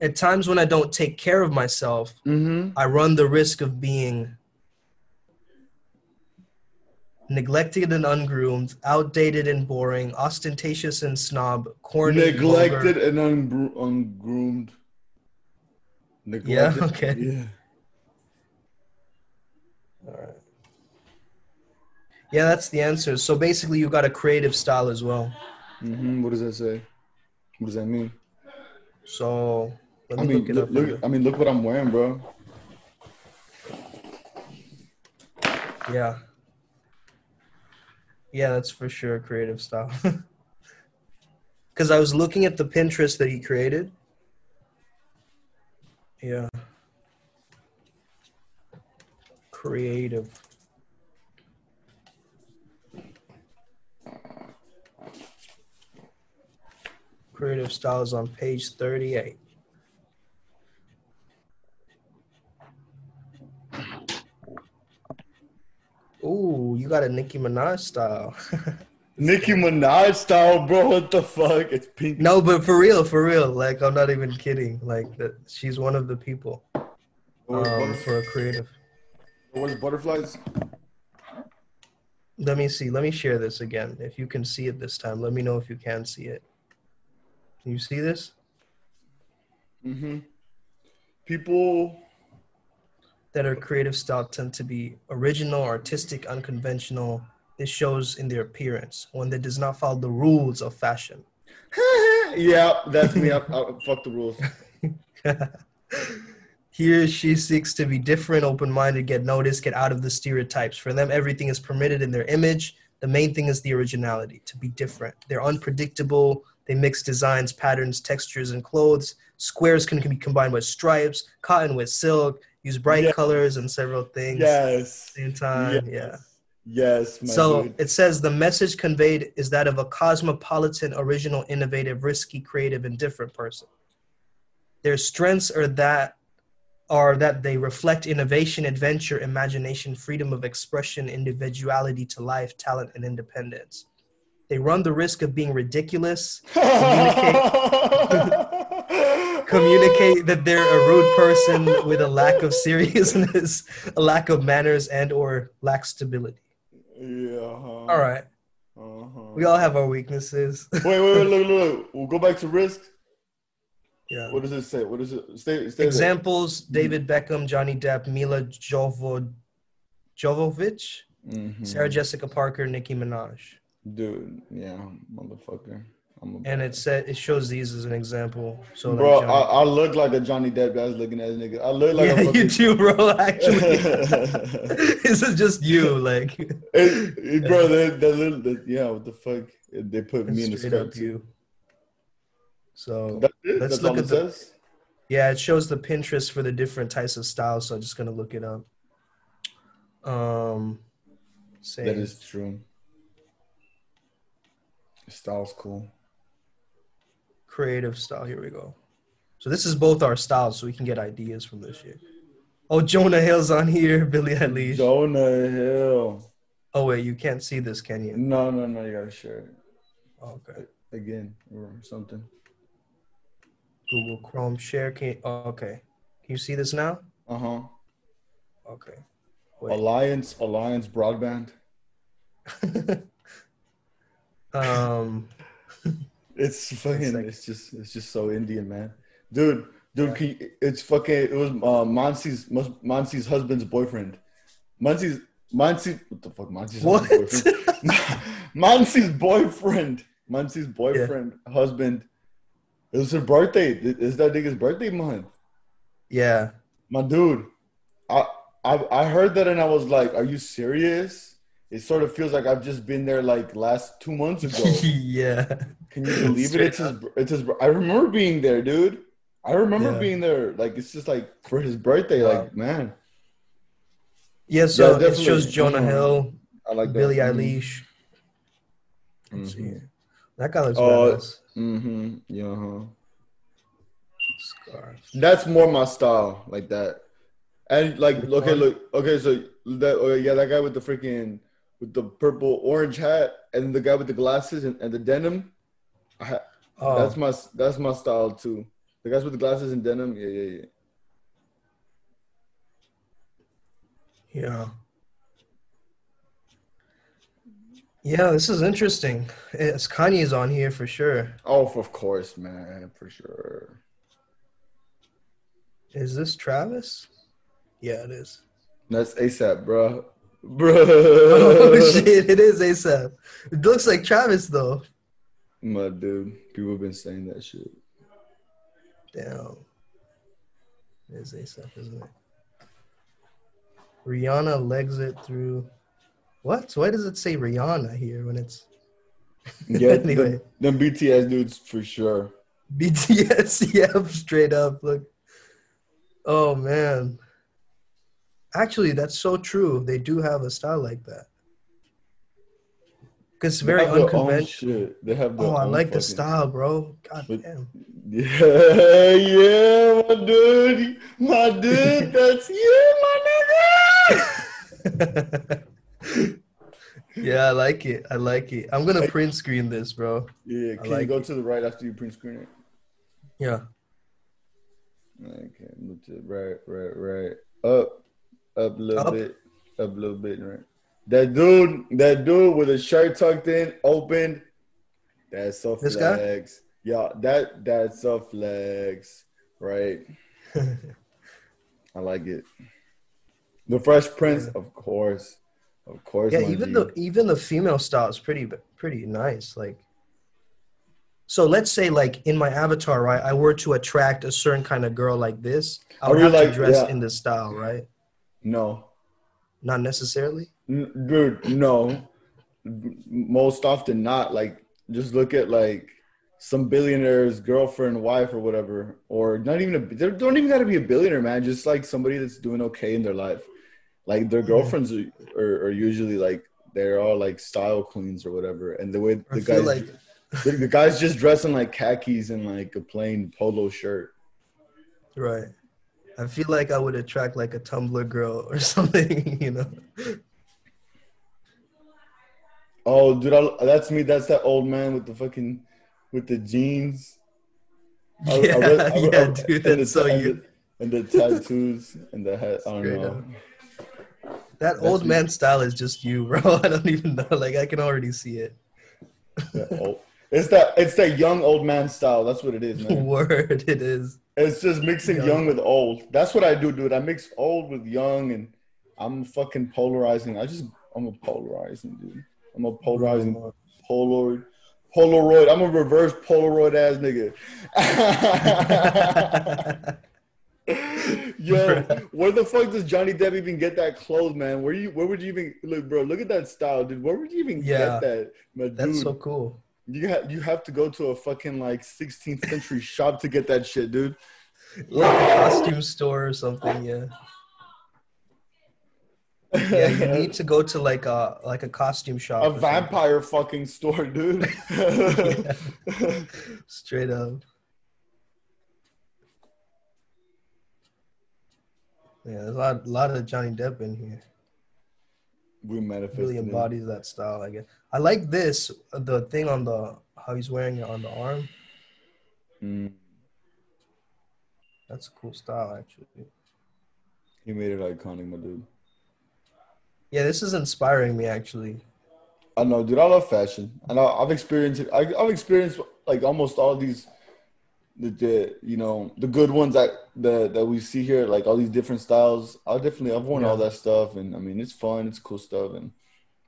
At times when I don't take care of myself, Mm-hmm. I run the risk of being neglected and ungroomed, outdated and boring, ostentatious and snob, corny, Neglected vulgar. and ungro- ungroomed. Neglected. okay. Yeah. All right. Yeah, that's the answer. So basically, you got a creative style as well. Mm-hmm. What does that say? What does that mean? So let I me mean, look it look, up. look, I mean, look what I'm wearing, bro. Yeah. Yeah, that's for sure creative style. Because I was looking at the Pinterest that he created. Yeah. Creative. Creative styles on page 38. Ooh, you got a Nicki Minaj style. Nicki Minaj style, bro. What the fuck? It's pink. no, but for real, for real. Like I'm not even kidding. Like that, she's one of the people um, for a creative. what is butterflies? Let me see. Let me share this again. If you can see it this time, let me know if you can see it. Can you see this? Mm-hmm. People. That are creative style tend to be original, artistic, unconventional. This shows in their appearance, one that does not follow the rules of fashion. yeah, that's me. I, I, fuck the rules. Here, she seeks to be different, open minded, get noticed, get out of the stereotypes. For them, everything is permitted in their image. The main thing is the originality, to be different. They're unpredictable. They mix designs, patterns, textures, and clothes. Squares can, can be combined with stripes, cotton with silk, use bright Yeah. colors and several things Yes. at the same time. Yeah. Yes, my So dude. it says the message conveyed is that of a cosmopolitan, original, innovative, risky, creative, and different person. Their strengths are that are that they reflect innovation, adventure, imagination, freedom of expression, individuality to life, talent, and independence. They run the risk of being ridiculous, communicate, communicate that they're a rude person with a lack of seriousness, a lack of manners, and or lack stability. Yeah. uh-huh. All right, Uh-huh. we all have our weaknesses. Wait, wait, wait, look, look, look. We'll go back to risk. yeah. What does it say? What does it stay? stay Examples: David Beckham, Johnny Depp, Mila Jovo, Jovovich, Mm-hmm. Sarah Jessica Parker, Nicki Minaj. Dude, yeah, motherfucker. I'm And it said it shows these as an example. So, like, Bro, Johnny- I, I look like a Johnny Depp guy's looking at a nigga. I look like yeah, a you fucking. do, bro. Actually, this is just you, like It- it- bro, that, that little, that, yeah, what the fuck? They put me in the straight up you. So That's it. Let's That's look all at it the- says. yeah, it shows the Pinterest for the different types of styles. So I'm just gonna look it up. Um, say That is true. Style's cool. Creative style. Here we go. So this is both our styles, so we can get ideas from this shit. Oh, Jonah Hill's on here. Billie Eilish. Jonah Hill. Oh wait, you can't see this, can you? No, no, no. You gotta share it Okay. again or something. Google Chrome share. Can oh, okay. Can you see this now? Uh huh. Okay. Wait. Alliance, Alliance Broadband. um. It's fucking. like- It's just. It's just so Indian, man. Dude, dude, can you- it's fucking. It was uh, Monsi's Monsi's husband's boyfriend. Monsi's Monsi. What the fuck? What? husband's boyfriend. Monsi's boyfriend. Monsi's boyfriend, husband. It was her birthday. It's that nigga's birthday month. Yeah. My dude, I, I I heard that and I was like, "Are you serious?" It sort of feels like I've just been there like last two months ago. yeah. Can you believe it? Straight It's his. It's his. I remember being there, dude. I remember Yeah. being there. Like it's just like for his birthday. Wow. Like man, Yeah. So Yeah, it shows Jonah Mhm. Hill, I like that. Billie Eilish. Let's see here. That guy looks Oh, badass. Mm-hmm. Yeah. huh Scarf. That's more my style, like that. And like, okay, look, okay, so that, oh yeah, that guy with the freaking with the purple orange hat, and the guy with the glasses and, and the denim. I, Oh, That's my that's my style too. The guys with the glasses and denim, yeah, yeah, yeah. yeah. Yeah, this is interesting. It's Kanye's on here for sure. Oh, of course, man, for sure. Is this Travis? Yeah, it is. That's ASAP, bro. Bro. oh shit, it is ASAP. It looks like Travis though. My dude. People have been saying that shit. Damn. It is ASAP, isn't it? Rihanna legs it through. What? Why does it say Rihanna here when it's Yeah, Anyway. them, them BTS dudes for sure. BTS? Yeah, straight up. Look. Oh man. Actually, that's so true. They do have a style like that. 'Cause it's very have their own unconventional. shit. They have Oh, I like the style, bro. God But- damn. Yeah, yeah, my dude. My dude, that's you, my nigga. yeah, I like it. I like it. I'm gonna print screen this, bro. Yeah, can like you go it. to the right after you print screen it? Yeah. Okay, move to right, right, right. Up, up a little Up. bit, up a little bit, right. That dude, that dude with his shirt tucked in, open. That's a This guy? Yeah, that that's a flex, right? I like it. The Fresh Prince, of course, of course. yeah, even G. the even the female style is pretty pretty nice. Like, so let's say like in my avatar, right? I were to attract a certain kind of girl like this, I I would really have like- to dress yeah. in this style, right? No, Not necessarily. N- dude, no. Most often not. Like, just look at like some billionaire's girlfriend, wife, or whatever, or not even a. They don't even got to be a billionaire, man. Just like somebody that's doing okay in their life. Like their girlfriends are, are, are usually like they're all like style queens or whatever, and the way the feel guys, like the, the guys just dressing like khakis and like a plain polo shirt. right. I feel like I would attract like a Tumblr girl or something, you know. Oh, dude, I, that's me. That's that old man with the fucking with the jeans. Yeah, yeah, dude, and that's the, so and you. the, and the tattoos and the hat. I don't know. That That's old me. man style is just you, bro. I don't even know. Like I can already see it. That old- It's that it's that young old man style. That's what it is, man. Word, it is. It's just mixing Young. young with old. That's what I do, dude. I mix old with young, and I'm fucking polarizing. I just I'm a polarizing dude. I'm a polarizing Polaroid. Polaroid. I'm a reverse Polaroid ass nigga. Yo, where the fuck does Johnny Depp even get that clothes, man? Where you? Where would you even look, bro? Look at that style, dude. Where would you even Yeah. get that, my That's dude? so cool. You have you have to go to a fucking like 16th century shop to get that shit, dude. Like a costume store or something, yeah. Yeah, you need to go to like a like a costume shop. a vampire fucking store, dude. Yeah. Straight up. Yeah, there's a lot, a lot of Johnny Depp in here. We manifested. Really embodies that style, I guess. I like this, the thing on the how he's wearing it on the arm. Mm, That's a cool style, actually. he made it iconic, my dude. Yeah, this is inspiring me actually. I know, dude. I love fashion, and I, I've experienced it. I, I've experienced like almost all these, the, the you know the good ones that the that we see here, like all these different styles. I definitely I've worn all that stuff, and I mean it's fun, it's cool stuff, and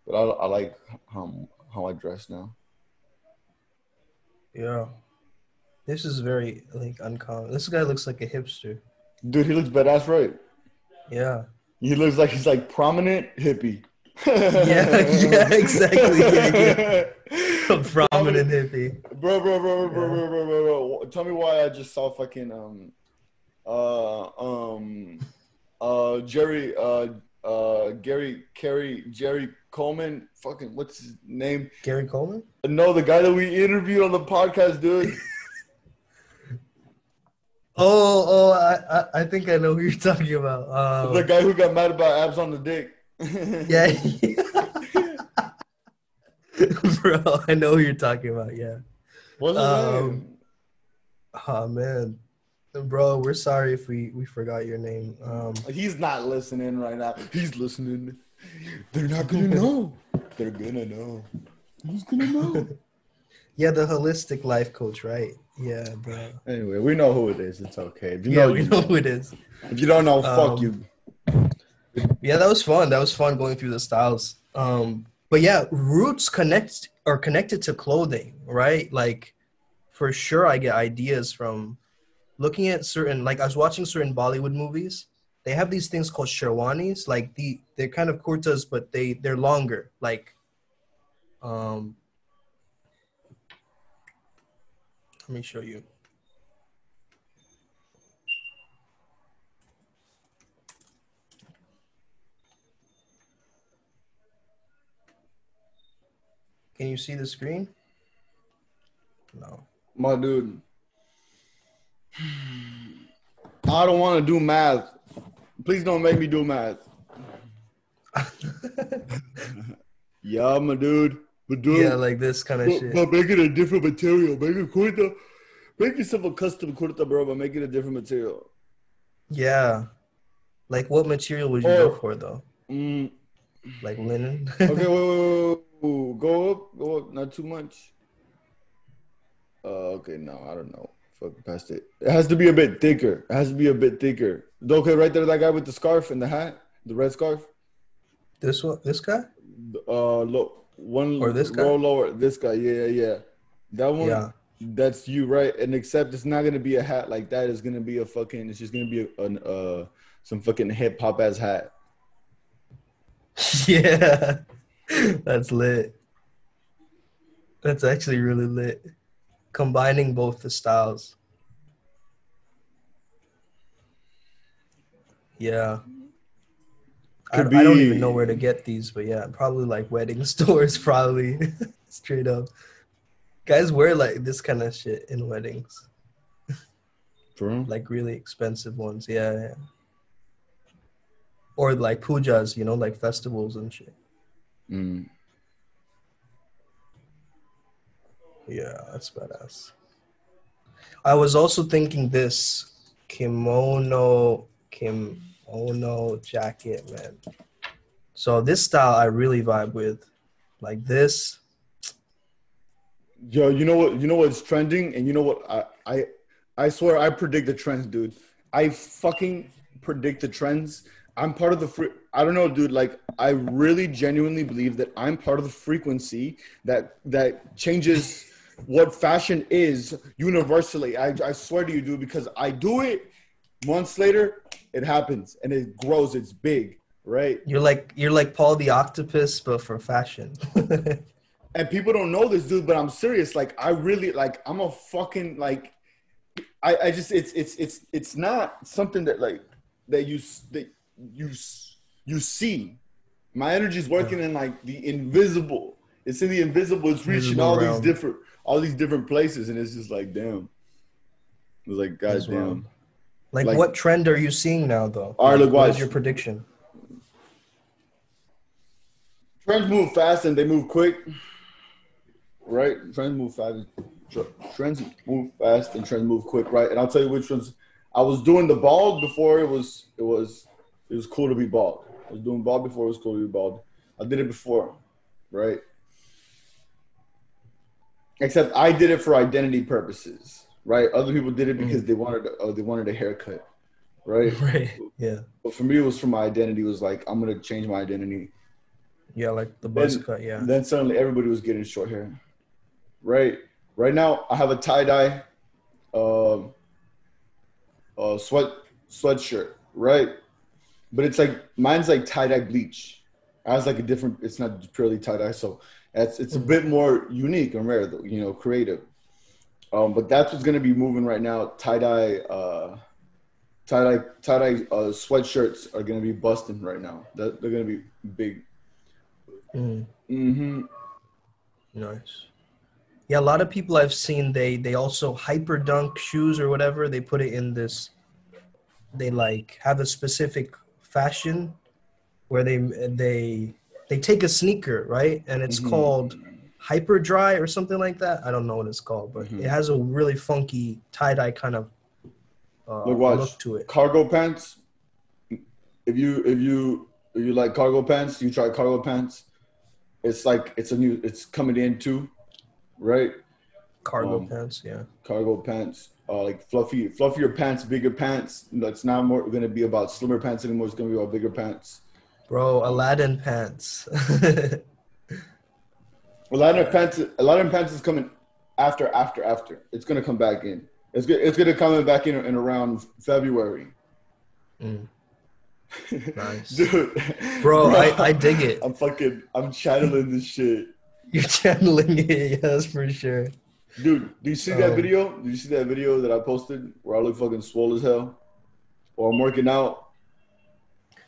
but I, I like how how I dress now. Yeah. This is very like uncommon. This guy looks like a hipster. Dude, he looks badass, right? Yeah. He looks like he's like prominent hippie. Yeah, yeah, exactly. Yeah, A prominent hippie. Bro, bro, bro, bro, bro, bro, bro, bro, bro. Tell me why I just saw fucking um uh um uh Jerry uh uh Gary Carey Jerry Coleman fucking what's his name? Gary Coleman? No, the guy that we interviewed on the podcast, dude. Oh, oh, I, I, think I know who you're talking about. the Um, guy who got mad about abs on the dick. yeah. Bro, I know who you're talking about. Yeah. What's Um, name? Oh man, bro, we're sorry if we we forgot your name. Um, He's not listening right now. He's listening. They're not gonna know. They're gonna know. Who's gonna know? yeah, the holistic life coach, right? Yeah, bro. Anyway, we know who it is. It's okay. If you Yeah, know, we you know who it is. If you don't know, fuck Um, you. Yeah, that was fun. That was fun going through the styles. Um, but yeah, roots connect are connected to clothing, right? Like for sure I get ideas from looking at certain like I was watching certain Bollywood movies. They have these things called sherwanis, like the they're kind of kurtas, but they they're longer. Like um let me show you. Can you see the screen? No. My dude. I don't want to do math. Please don't make me do math. Yeah, my dude. But dude, yeah, like this kind of but, shit. but make it a different material. Make it kurta. Make yourself a custom kurta, bro, but make it a different material. Yeah. Like what material would you Oh. go for though? Mm, Like linen? okay, wait, wait, wait. Go up, go up, not too much. Uh, okay, no, I don't know. Fuck past it. It has to be a bit thicker. It has to be a bit thicker. Okay, right there, that guy with the scarf and the hat, the red scarf. this one this guy? Uh, look, one Or this guy? row lower. This guy, yeah, yeah, yeah. That one, Yeah. that's you, right? And except it's not gonna be a hat like that. It's gonna be a fucking. It's just gonna be a, an uh some fucking hip hop ass hat. yeah. That's lit. That's actually really lit. Combining both the styles. Yeah. I, Could I don't even know where to get these, but yeah, probably like wedding stores, probably straight up. Guys wear like this kind of shit in weddings, like really expensive ones. Yeah, yeah. Or like pujas, you know, like festivals and shit. Mm. Yeah, that's badass. I was also thinking this kimono kimono jacket, man. So this style I really vibe with. Like this. Yo, you know what? You know what's trending, and you know what? I I I swear I predict the trends, dude. I fucking predict the trends. I'm part of the free. I don't know, dude. Like, I really genuinely believe that I'm part of the frequency that that changes what fashion is universally. I, I swear to you, dude, because I do it. Months later, it happens and it grows. It's big, right? You're like you're like Paul the Octopus, but for fashion. and people don't know this, dude. But I'm serious. Like, I really like. I'm a fucking like. I I just it's it's it's it's not something that like that you that you you see. My energy is working in like the invisible. It's in the invisible. It's reaching invisible all realm. these different all these different places, and it's just like damn. It was like God damn. Like, like, what trend are you seeing now, though? All right, look, what is your prediction? Trends move fast and they move quick, right? Trends move fast. Trends move fast and trends move quick, right? And I'll tell you which ones. I was doing the bald before it was it was it was cool to be bald. I was doing bald before it was cool to be bald. I did it before, right? Except I did it for identity purposes, right? Other people did it because mm. they wanted uh, they wanted a haircut, right? Right. Yeah. But for me, it was for my identity. It was like I'm gonna change my identity. Yeah, like the buzz then, cut. Yeah. Then suddenly everybody was getting short hair, right? Right now, I have a tie dye, um, uh, sweat sweatshirt, right? But it's like mine's like tie dye bleach. I was like a different. It's not purely tie dye, so it's it's a mm. bit more unique and rare, you know, creative. Um, but that's what's gonna be moving right now. Tie dye, uh, tie dye, tie dye uh, sweatshirts are gonna be busting right now. They're, they're gonna be big. Mm. Mm-hmm. Nice. Yeah, a lot of people I've seen they they also hyper dunk shoes or whatever. They put it in this. They like have a specific fashion where they they they take a sneaker right? And it's mm-hmm. called hyper dry or something like that. I don't know what it's called but mm-hmm. it has a really funky tie-dye kind of uh, look, look to it. Cargo pants? If you if you if you like cargo pants you try cargo pants. It's like it's a new it's coming in too right? Cargo um, pants yeah. cargo pants uh, like fluffy, fluffier pants, bigger pants. It's not more going to be about slimmer pants anymore. It's going to be about bigger pants. Bro, Aladdin pants. Aladdin pants. Aladdin pants is coming after, after, after. It's going to come back in. It's good. It's going to come back in in around February. Mm. Nice, dude. Bro, bro, I, I dig it. I'm fucking. I'm channeling this shit. You're channeling it, yes, for sure. Dude, do you see that um, video? Do you see that video that I posted where I look fucking swole as hell? Or I'm working out.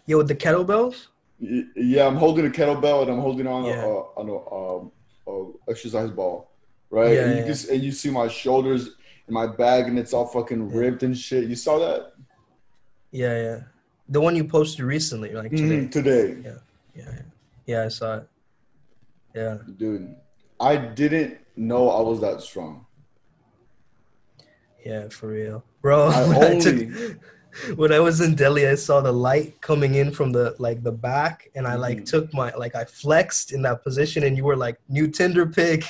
Yeah, with the kettlebells? Yeah, I'm holding a kettlebell and I'm holding on yeah. a, on a, um, a, exercise ball, right? Yeah, and you yeah. Just, and you see my shoulders and my bag and it's all fucking ripped and shit. You saw that? Yeah, yeah. The one you posted recently, like mm-hmm, today. today. Yeah, yeah, yeah. Yeah, I saw it. Yeah. Dude, I didn't know I was that strong. Yeah, for real, bro. I when, only... I took, when I was in Delhi, I saw the light coming in from the like the back, and I like mm. took my like I flexed in that position, and you were like new Tinder pic.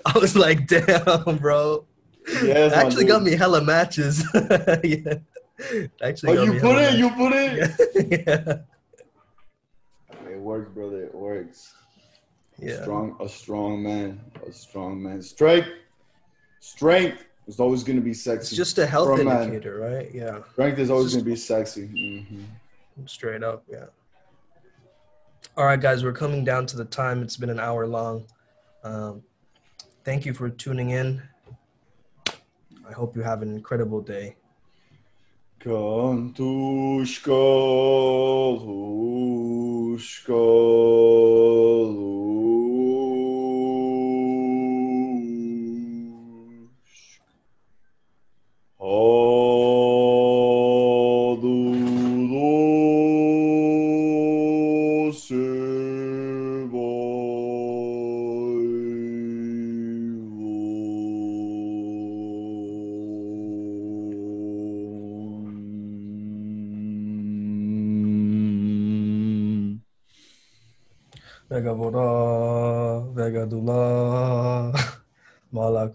I was like, damn, bro. Yeah, actually got me hella matches. yeah. Actually, oh, you put it. Matches. You put it. yeah. It works, brother. It works. Yeah. Strong, a strong man, a strong man. Strength, strength is always going to be sexy. It's just a health indicator, man. right? Yeah. Strength is always going to be sexy. Mm-hmm. Straight up, yeah. All right, guys, we're coming down to the time. It's been an hour long. Um, thank you for tuning in. I hope you have an incredible day.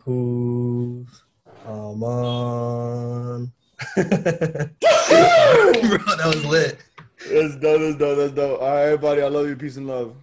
Malakus, Aman. Bro, that was lit. That's dope. That's dope. That's dope. All right, buddy. I love you. Peace and love.